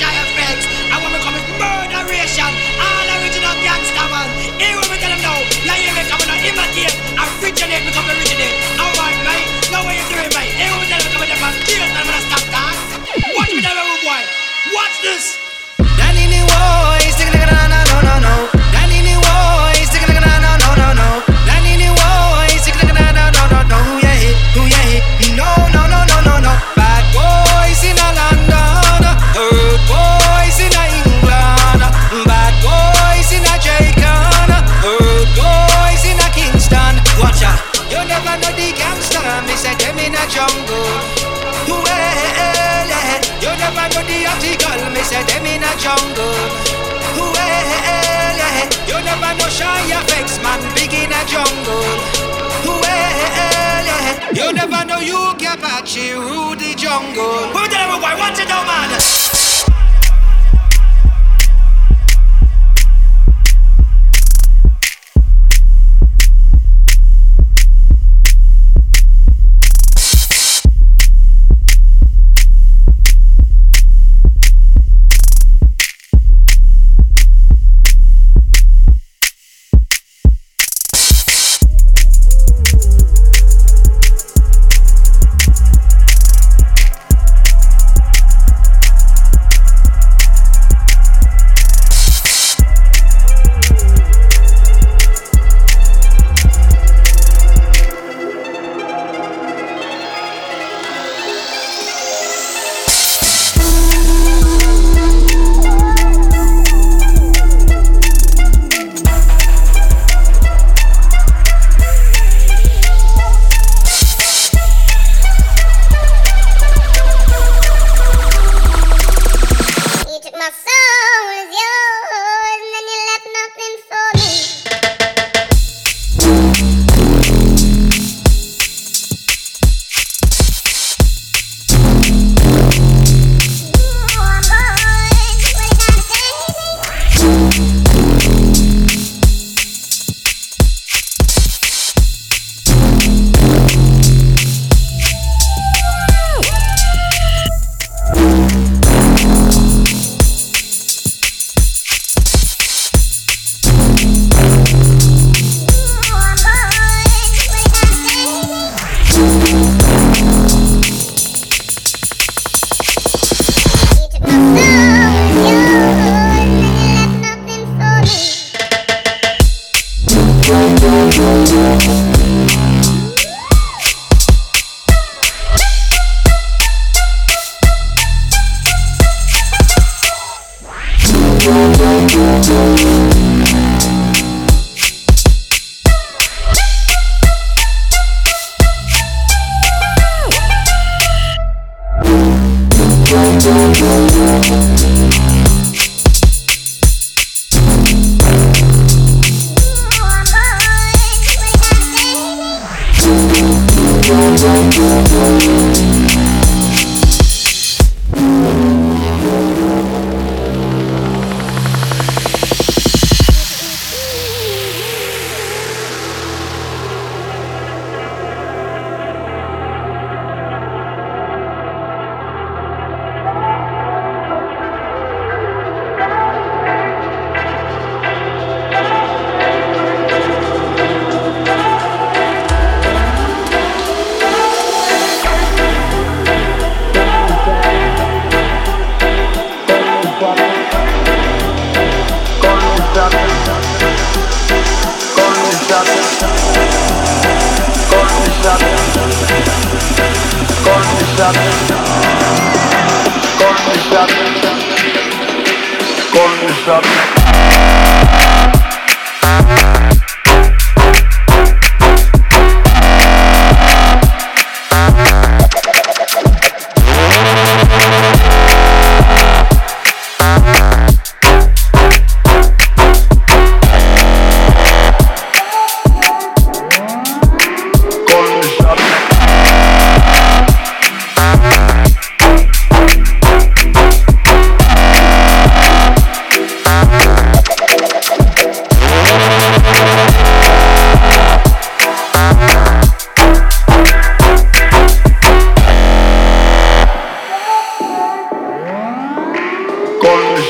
You Shy FX. I want me coming murderation. All original gangster man. Here we tell them now. Yeah, hear me coming out imitate. Originate, become originate. Alright, right? Now what you doing, right? Here we tell them coming up and kill them when I stop that. Watch me, me, boy. Watch this. Jungle. Well. You never know the article. Me say them in a jungle. Well. You never know Shy FX, man. Big in a jungle. Well. You never know you can Apache rule the jungle. Who tell them, boy? Watch it man.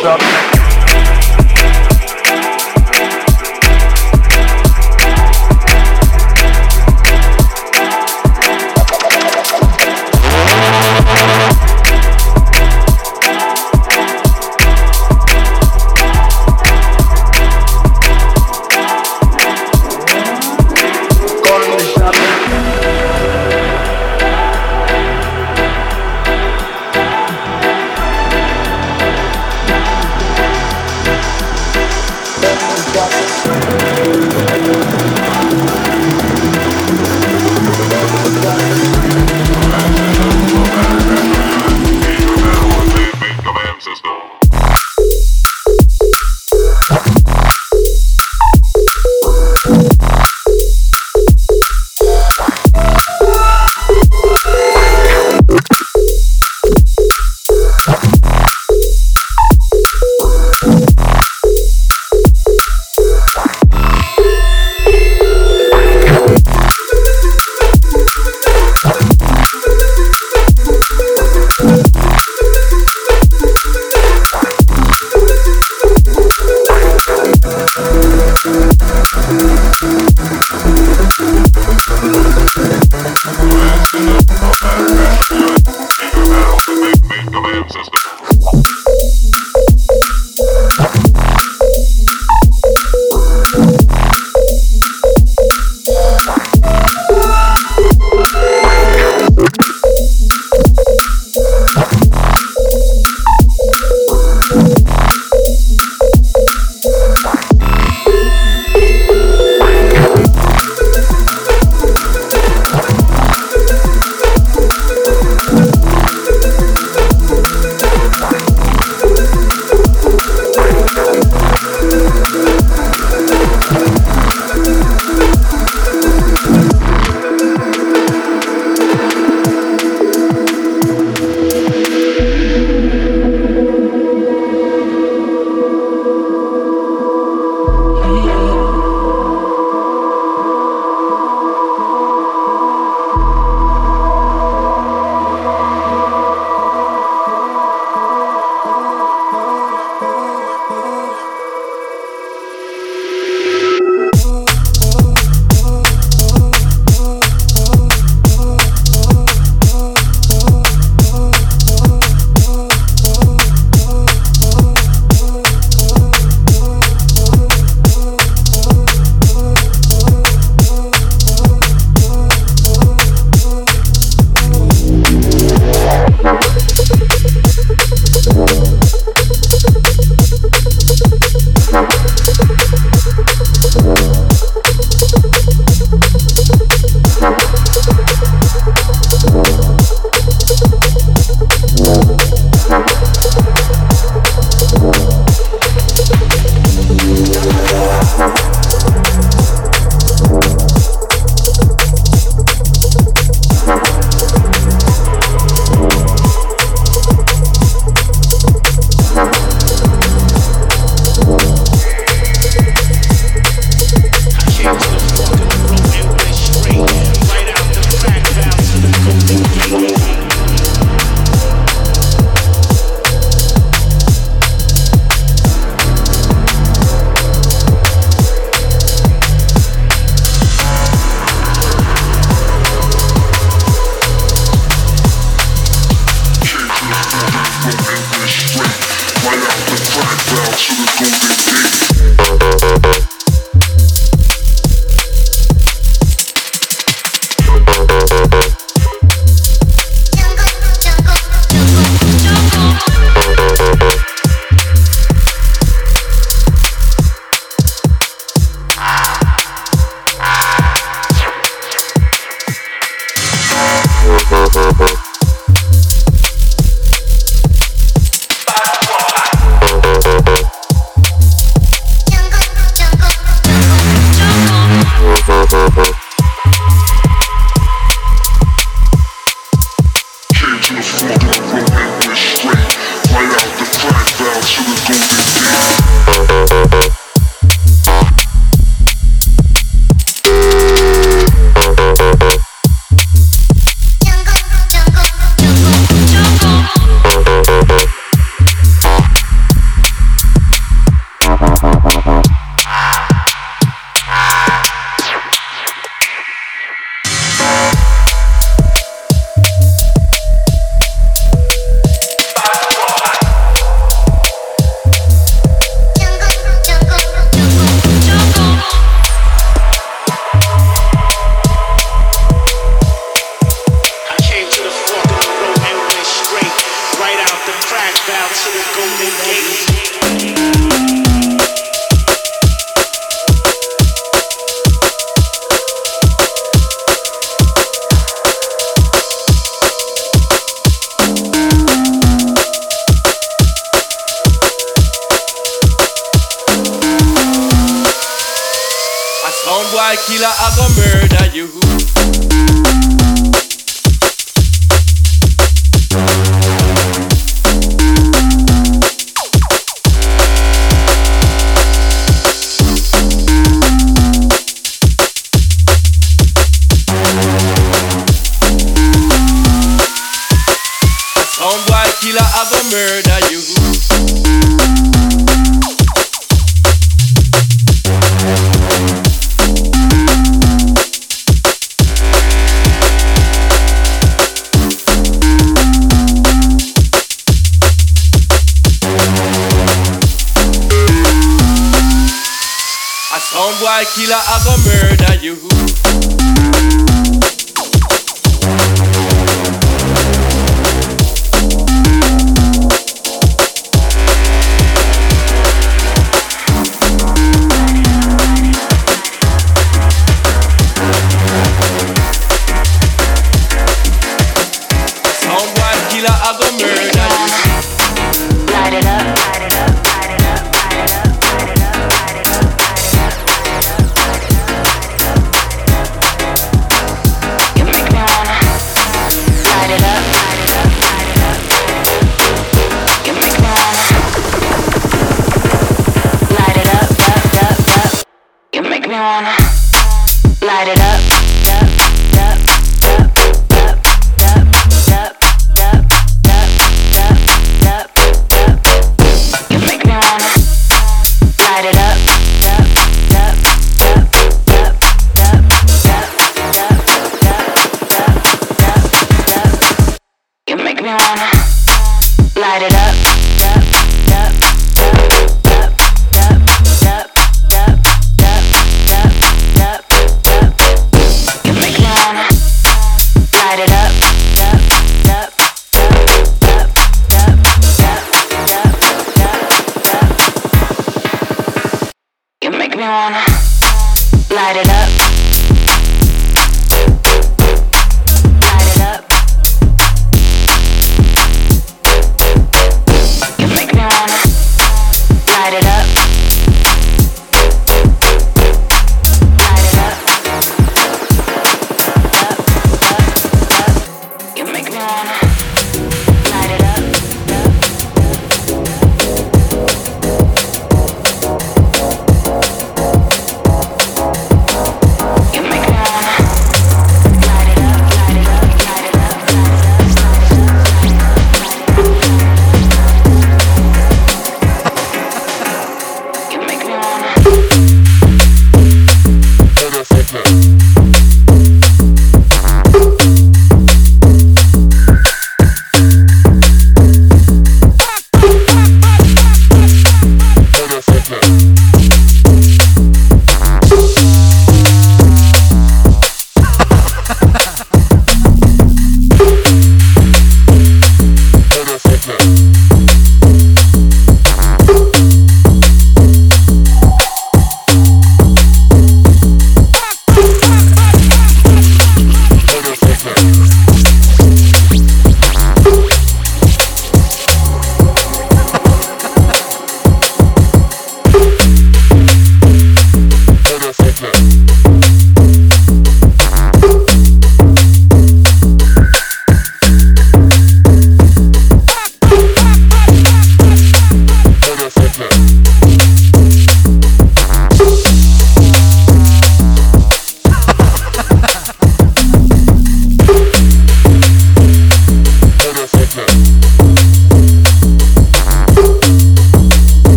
stop.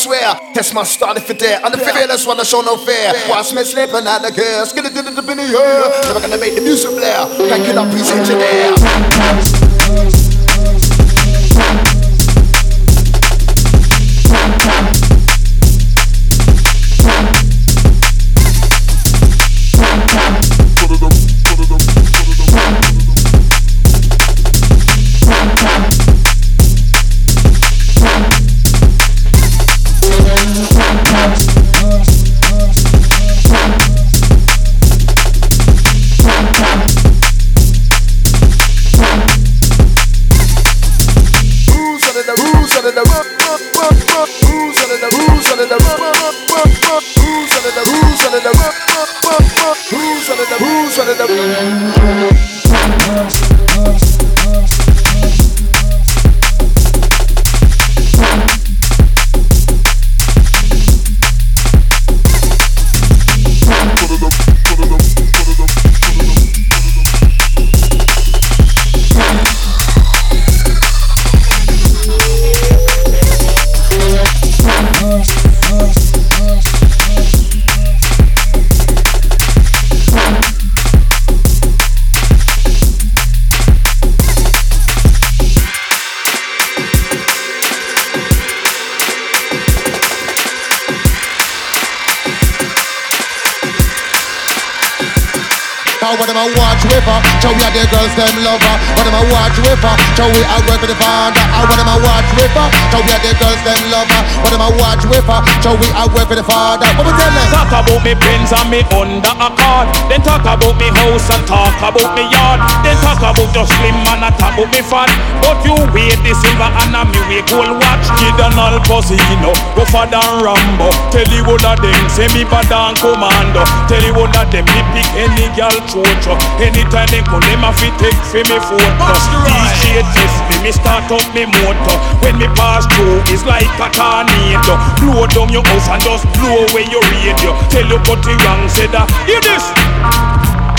Swear. Test my style if it dare. I'm the fearless one, I show no fear. Watch me slipping out the gear. Skin it in the in the air. Never gonna make the music blare. Thank you, up, please engineer. Show we are the girls them lover. What am I watch with her? Show we are work with the father. I what am I watch with her? Show we are the girls them lover. What am I watch with her? Show we are work with the father. What we tell them? Talk about me pins and me under a card. Then talk about me house and talk about me yard. Then talk about just slim and talk about me fat. But you wait the silver and a me we gold watch. Kid and Al Pacino, go father Rambo. Tell you what of them say me bad and commando. Tell you what of them me pick any girl chocho. Anytime they come, them a fit take for me photo. DJ test me, me start up me motor. When me pass through, it's like a tornado. Blow down your house and just blow away your radio. Tell you got it wrong, say that. Uh, hear this.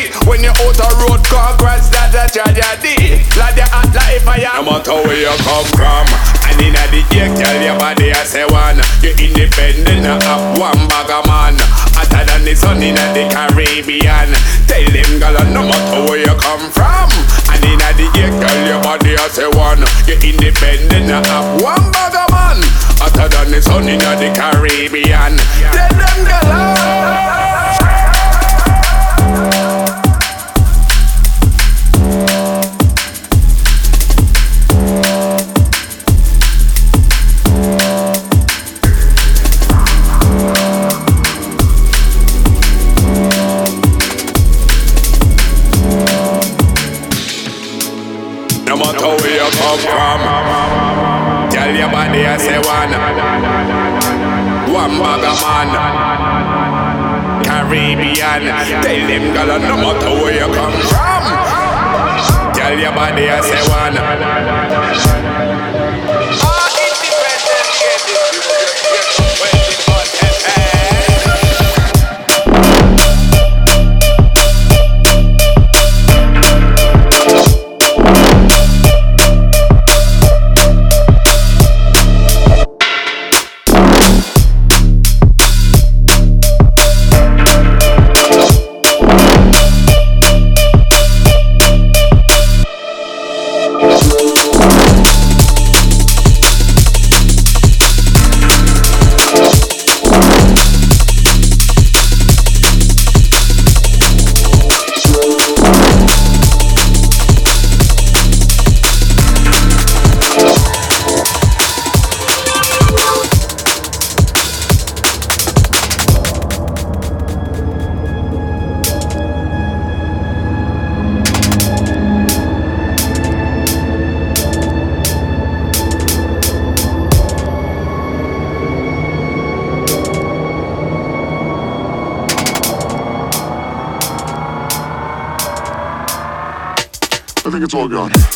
Property When you out a road, congrats, that's a tragedy Like you act like fire No matter where you come from And inna the ear, tell your body I say one You independent, have one bag of man Hotter than the sun inna the Caribbean. Tell them, girl, no matter where you come from. And in the gate, girl, your body has a one. You're independent, have one bag of man. Hotter than the sun in the Caribbean. Tell them, girl, come man. Caribbean. Tell them girl no matter where you come from. Tell your body I say one. It's all gone.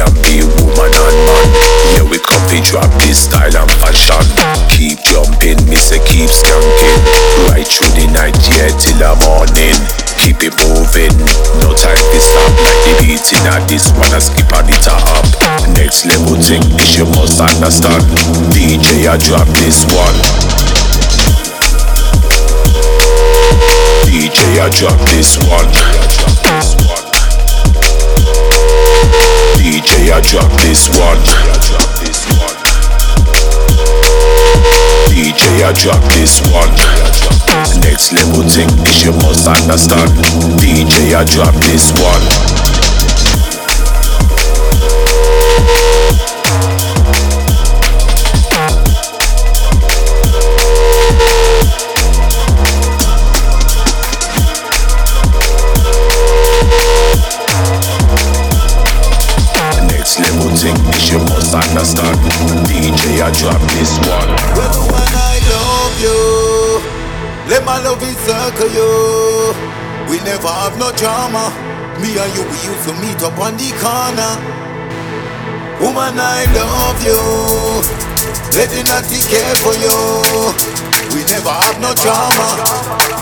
The DMB woman and man. Yeah we come to drop this style and fashion. Keep jumping, me say keep skanking. Right through the night, yeah till the morning. Keep it moving, no time to stop. Like the beating at this one, I skip on it up. Next level thing, is you must understand. DJ, I drop this one. DJ, I drop this one. DJ, I drop this one. DJ, I drop this one. Next level thing, is you must understand. DJ, I drop this one. Thing, is you must understand. DJ, I drop this one. Well, when I love you, let my love encircle you. We never have no drama. Me and you, we used to meet up on the corner. Woman, I love you. Let the natty care for you. We never have no drama.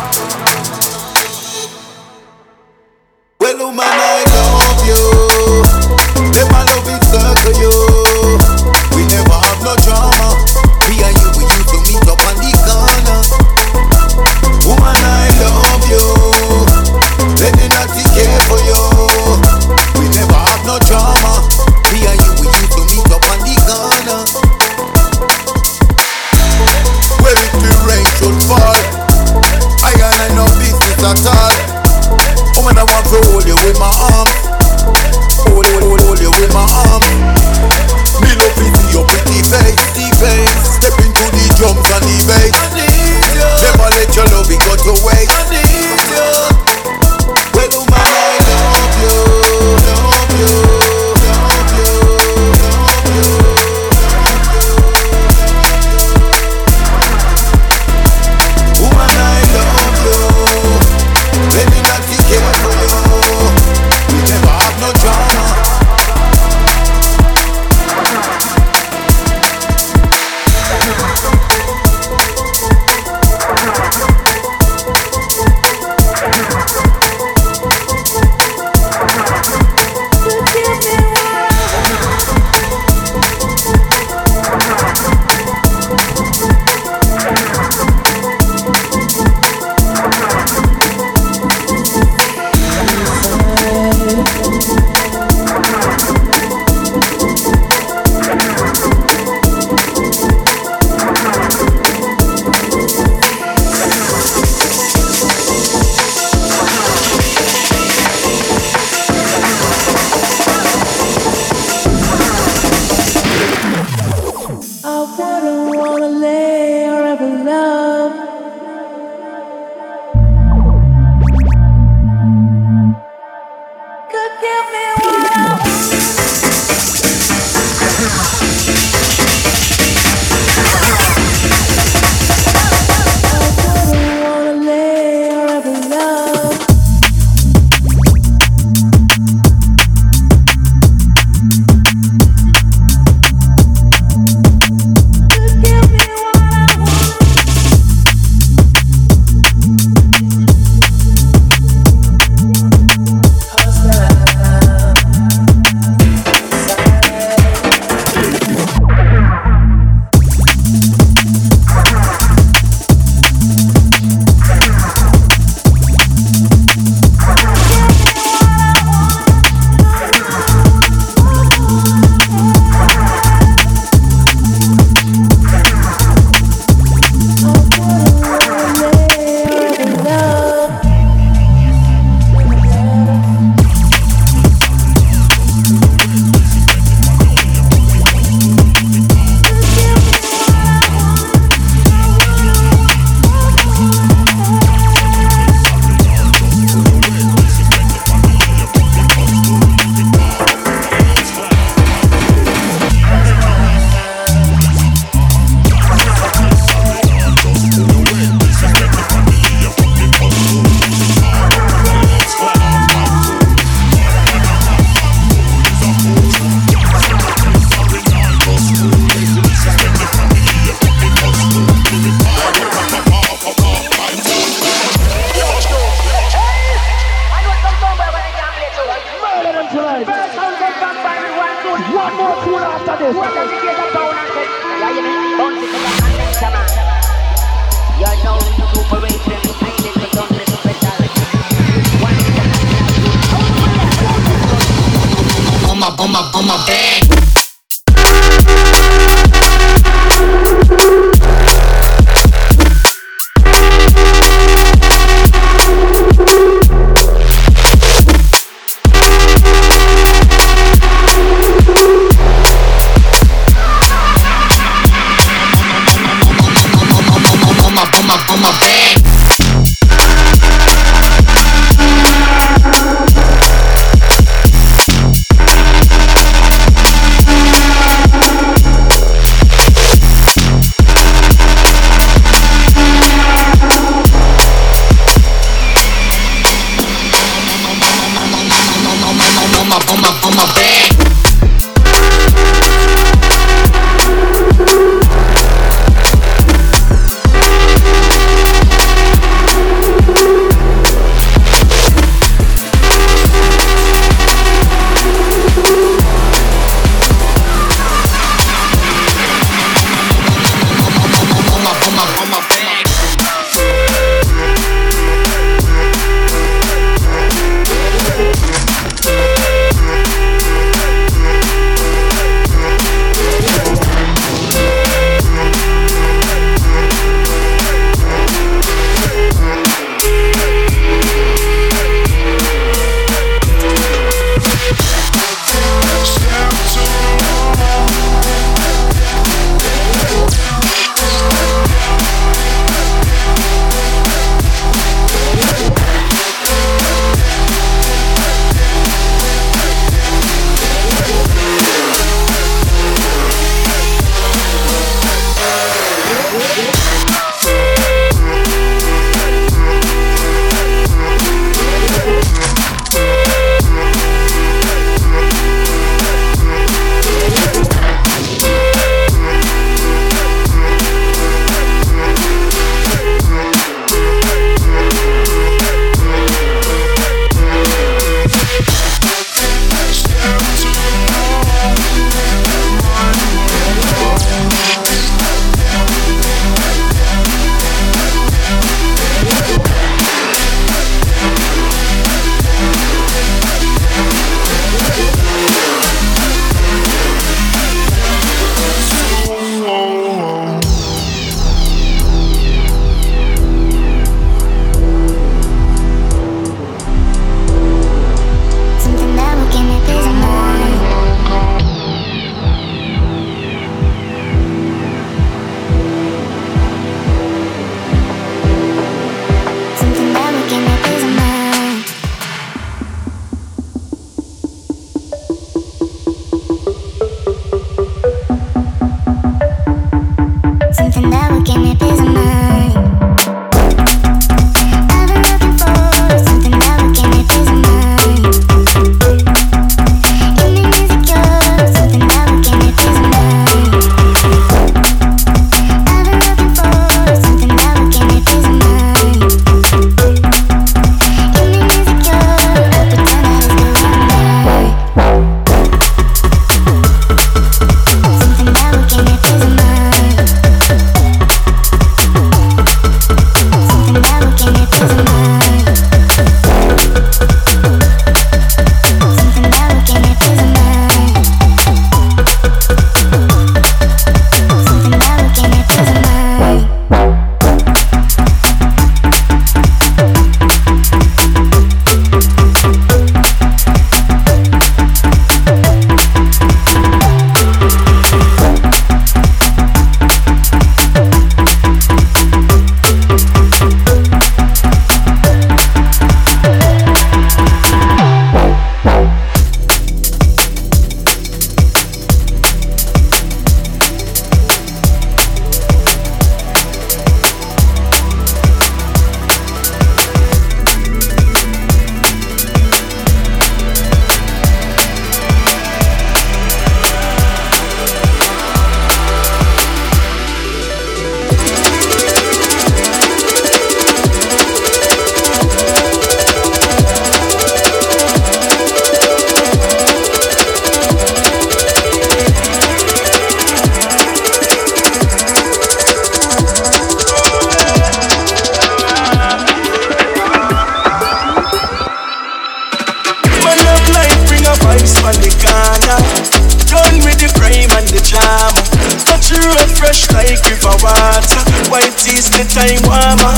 Fresh like river water. White is the time warmer.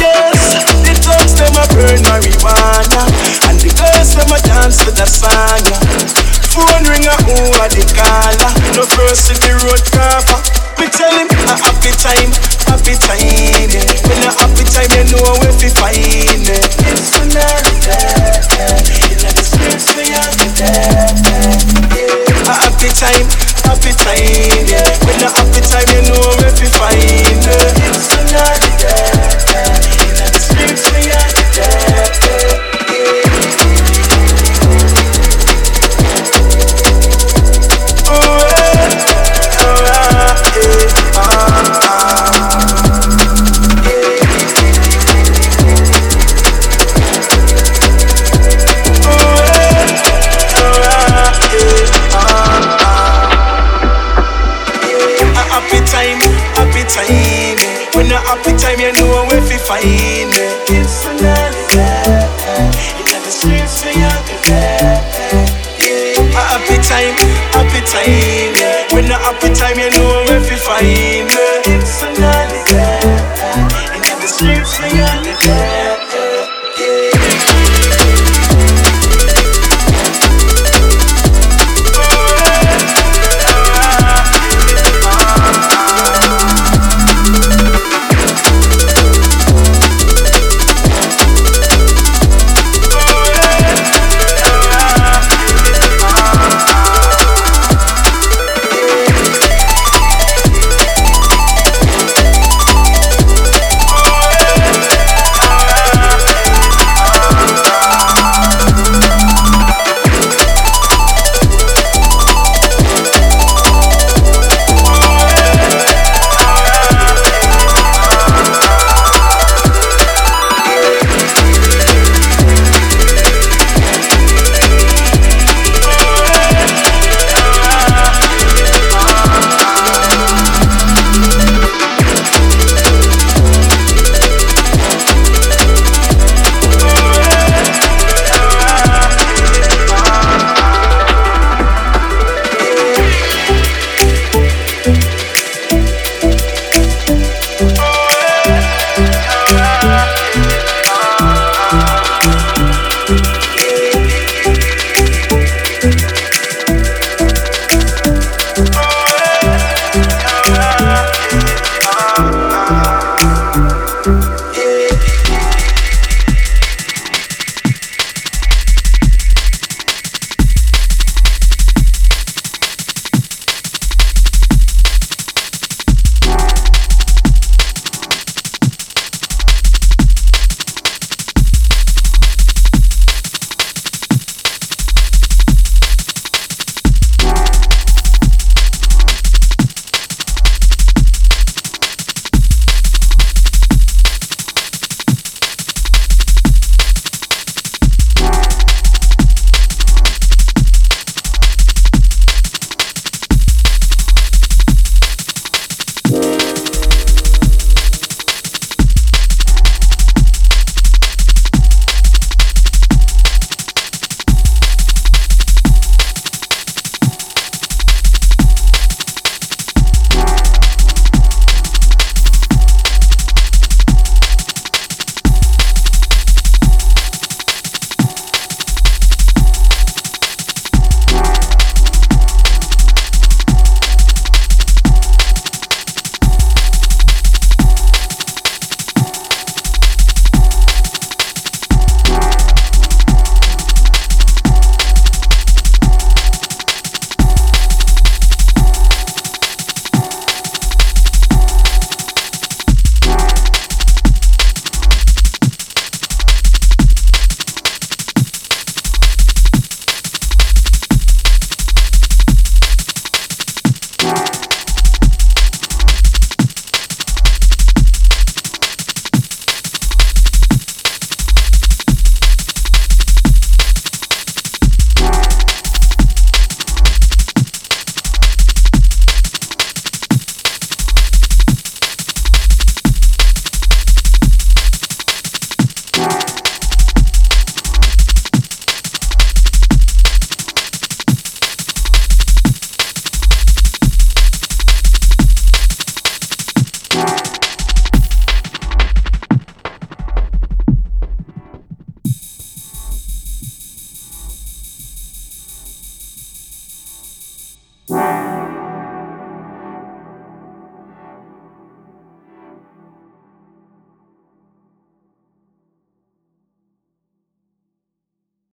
Yes, the thugs them a burn marijuana, and the girls them a dance to the song. Phone ring a a the caller. No first in the road cover. Me tell him a happy time, happy time. Yeah. When a happy time, you know where to find it. It's another day. In the streets we are today. A happy time, happy time. Yeah.